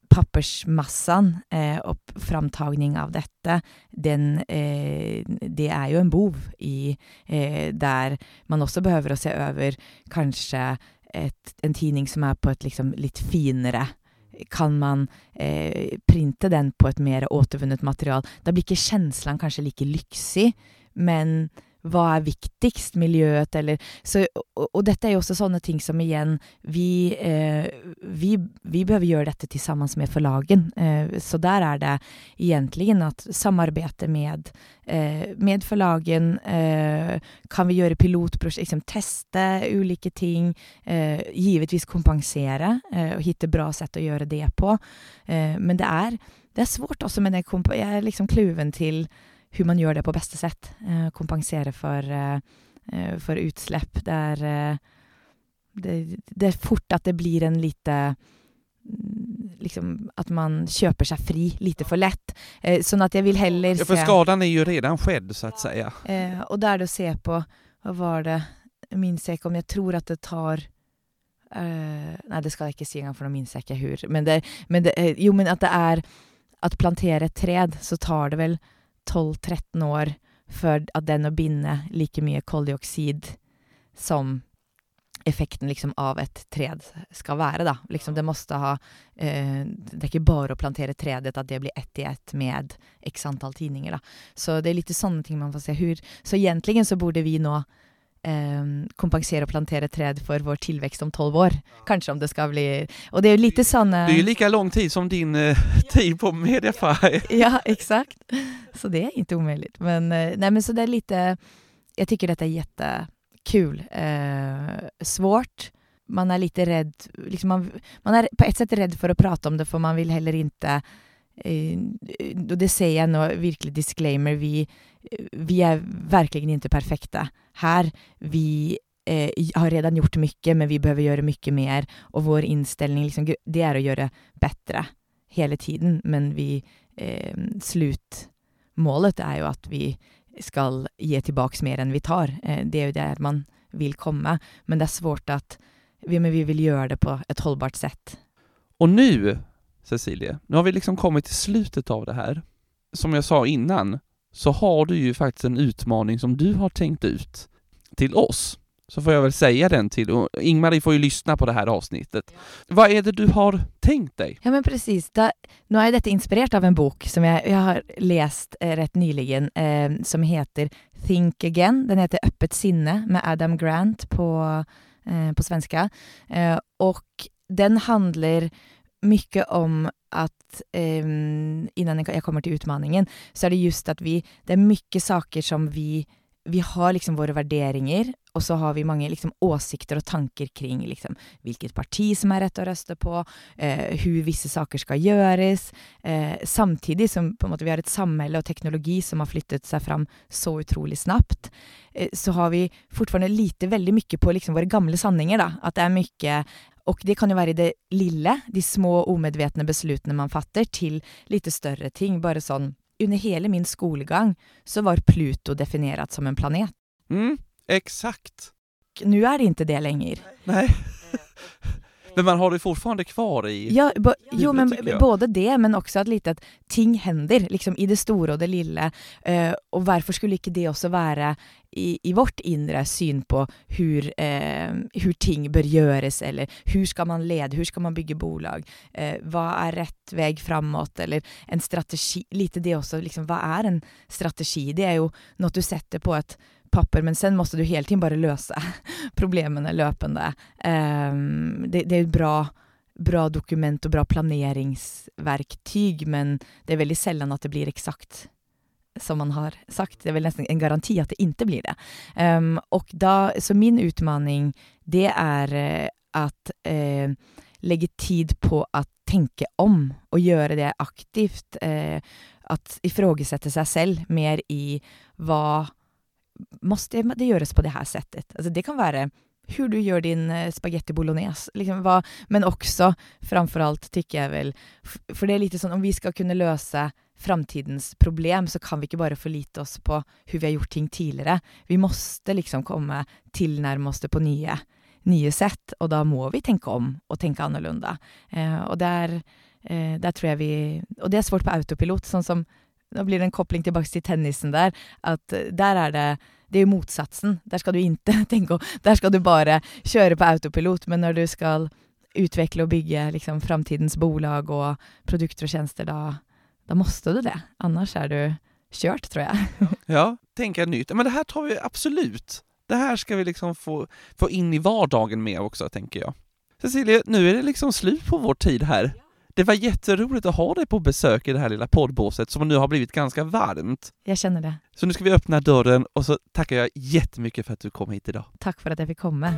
pappersmassan eh, og framtagning av dette, den, eh, det er jo en bov i eh, der man også behøver å se over kanskje et, en tidning som er på et liksom litt finere kan man eh, printe den på et mer återvunnet material. Da blir ikke kjenslen kanskje like lyksig, men hva er viktigst, miljøet eller så, og, og, dette er jo også sånne ting som igjen Vi, eh, vi, vi behøver gjøre dette sammen med forlagen. Eh, så der er det egentlig at samarbeide med, eh, med forlagen. Eh, kan vi gjøre pilotprosjekt, liksom teste ulike ting. Eh, givetvis kompensere eh, og finne bra sett å gjøre det på. men det er, det er svårt også med det. Jeg er liksom kluven til man gjør det på beste sett. Eh, kompensere for, eh, eh, for utslipp. Det er, det, det er fort at det blir en lite mm, liksom at man kjøper seg fri lite for lett. Eh, sånn at jeg vil heller se Ja, for skaden er jo redan skjedd, så å si. Eh, og da er det å se på Hva var det Minns jeg ikke om Jeg tror at det tar eh, Nei, det skal jeg ikke si engang, for nå minnes jeg ikke hvor. Men, det, men det, jo, men at det er At plantere et tred, så tar det vel 12-13 år før at den å binde like mye koldioxid som effekten liksom av et tred skal være. Da. Liksom det måste ha eh, Det er ikke bare å plantere tredet, at det blir ett i ett med x antall tidninger. Da. Så det er litt sånne ting man får se. Hur, så egentlig så burde vi nå kompensere og plantere träd for vår tilvekst om tolv år. Kanskje om det skal bli Og det jo litt sånn Det er jo like lang tid som din eh, tid på Mediafy. ja, exakt. Så det er ikke umulig. Men, eh, nej, men så det er lite Jeg tycker dette er jättekul. Eh, svårt. Man er litt redd liksom man, man, er på et sett redd for å prate om det, for man vil heller ikke eh, og det sier jeg nå, virkelig disclaimer, vi, vi er virkelig ikke perfekte her. Vi eh, har redan gjort mye, men vi behøver gjøre mye mer. Og vår innstilling liksom, det er å gjøre bedre hele tiden, men vi eh, Slutmålet er jo at vi skal gi tilbake mer enn vi tar. Eh, det er jo der man vil komme, men det er svårt at vi, vi vil gjøre det på et holdbart sett. Og nå, Cecilie, nå har vi liksom kommet til slutet av det her. Som jeg sa innan, så har du ju faktiskt en utmaning som du har tänkt ut till oss. Så får jag väl säga den till, och Ingmarie får ju lyssna på det här avsnittet. Vad är det du har tänkt deg? Ja men precis, da, nå er dette inspirert av en bok som jeg, jag har läst eh, rett nyligen, eh, som heter Think Again. Den heter Öppet sinne med Adam Grant på, eh, på svenska. Eh, og den handler mye om at eh, innan jeg kommer til utmaningen, så er det just at vi Det er mye saker som vi Vi har liksom våre vurderinger, og så har vi mange liksom åsikter og tanker kring liksom hvilket parti som er rett å røste på, eh, hvordan visse saker skal gjøres. Eh, samtidig som på måte vi har et samfunn og teknologi som har flyttet seg fram så utrolig snabbt, eh, så har vi fortfarande lite veldig mye på liksom våre gamle sanninger. da, At det er mye og det kan jo være i det lille, de små omedvetne beslutene man fatter, til litt større ting. Bare sånn Under hele min skolegang så var Pluto definert som en planet. Mm, eksakt. Nå er det ikke det lenger. Nei. Men man har det fortfarande kvar i Ja, bo, jo, men både det, men også at lite at ting hender, liksom i det store og det lille. Uh, og hvorfor skulle ikke det også være i, i vårt indre syn på hvor, uh, ting bør gjøres, eller hvor skal man lede, hvor skal man bygge bolag, uh, hva er rett vei framåt, eller en strategi Lite det også, liksom, hva er en strategi? Det er jo noe du setter på et papper, men sen måste du hele tiden bare løse problemene løpende. Um, det, det, et bra, bra dokument og bra planeringsverktyg, men det er veldig sjelden at det blir eksakt som man har sagt. Det er vel nesten en garanti at det ikke blir det. Um, og da, så min utmaning, det er uh, at uh, legge tid på å tenke om, og gjøre det aktivt. Uh, at ifrågesette seg selv mer i hva måste det gjøres på det her settet? Alltså det kan være hur du gjør din eh, spagetti bolognese, liksom vad, men også, framfor alt, tycker jeg vel, for det er litt sånn, om vi skal kunne løse framtidens problem, så kan vi ikke bare forlite oss på hur vi har gjort ting tidligere. Vi måste liksom komme tilnærme oss på nye, nye sett, og da må vi tenke om og tenke annorlunda. Eh, og der, eh, der tror jeg vi Og det er svårt på autopilot, sånn som nå blir det en kopling tilbake til tennisen der, at eh, der er det Det er jo motsatsen. Der skal du ikke tenke Der skal du bare kjøre på autopilot, men når du skal utvikle og bygge liksom framtidens bolag og produkter og tjenester, da, da måste du det. Annars er du kjørt, tror jeg. ja, tänka nytt. Men det her tar vi absolut. Det her skal vi liksom få, få inn i hverdagen med også, tenker jeg. Cecilie, nå er det liksom slut på vår tid här. Det var jätteroligt att ha dig på besök i det här lilla poddbåset som nu har blivit ganska varmt. Jag känner det. Så nu ska vi öppna dörren och så tackar jag jättemycket för att du kom hit idag. Tack för att jag fick komma.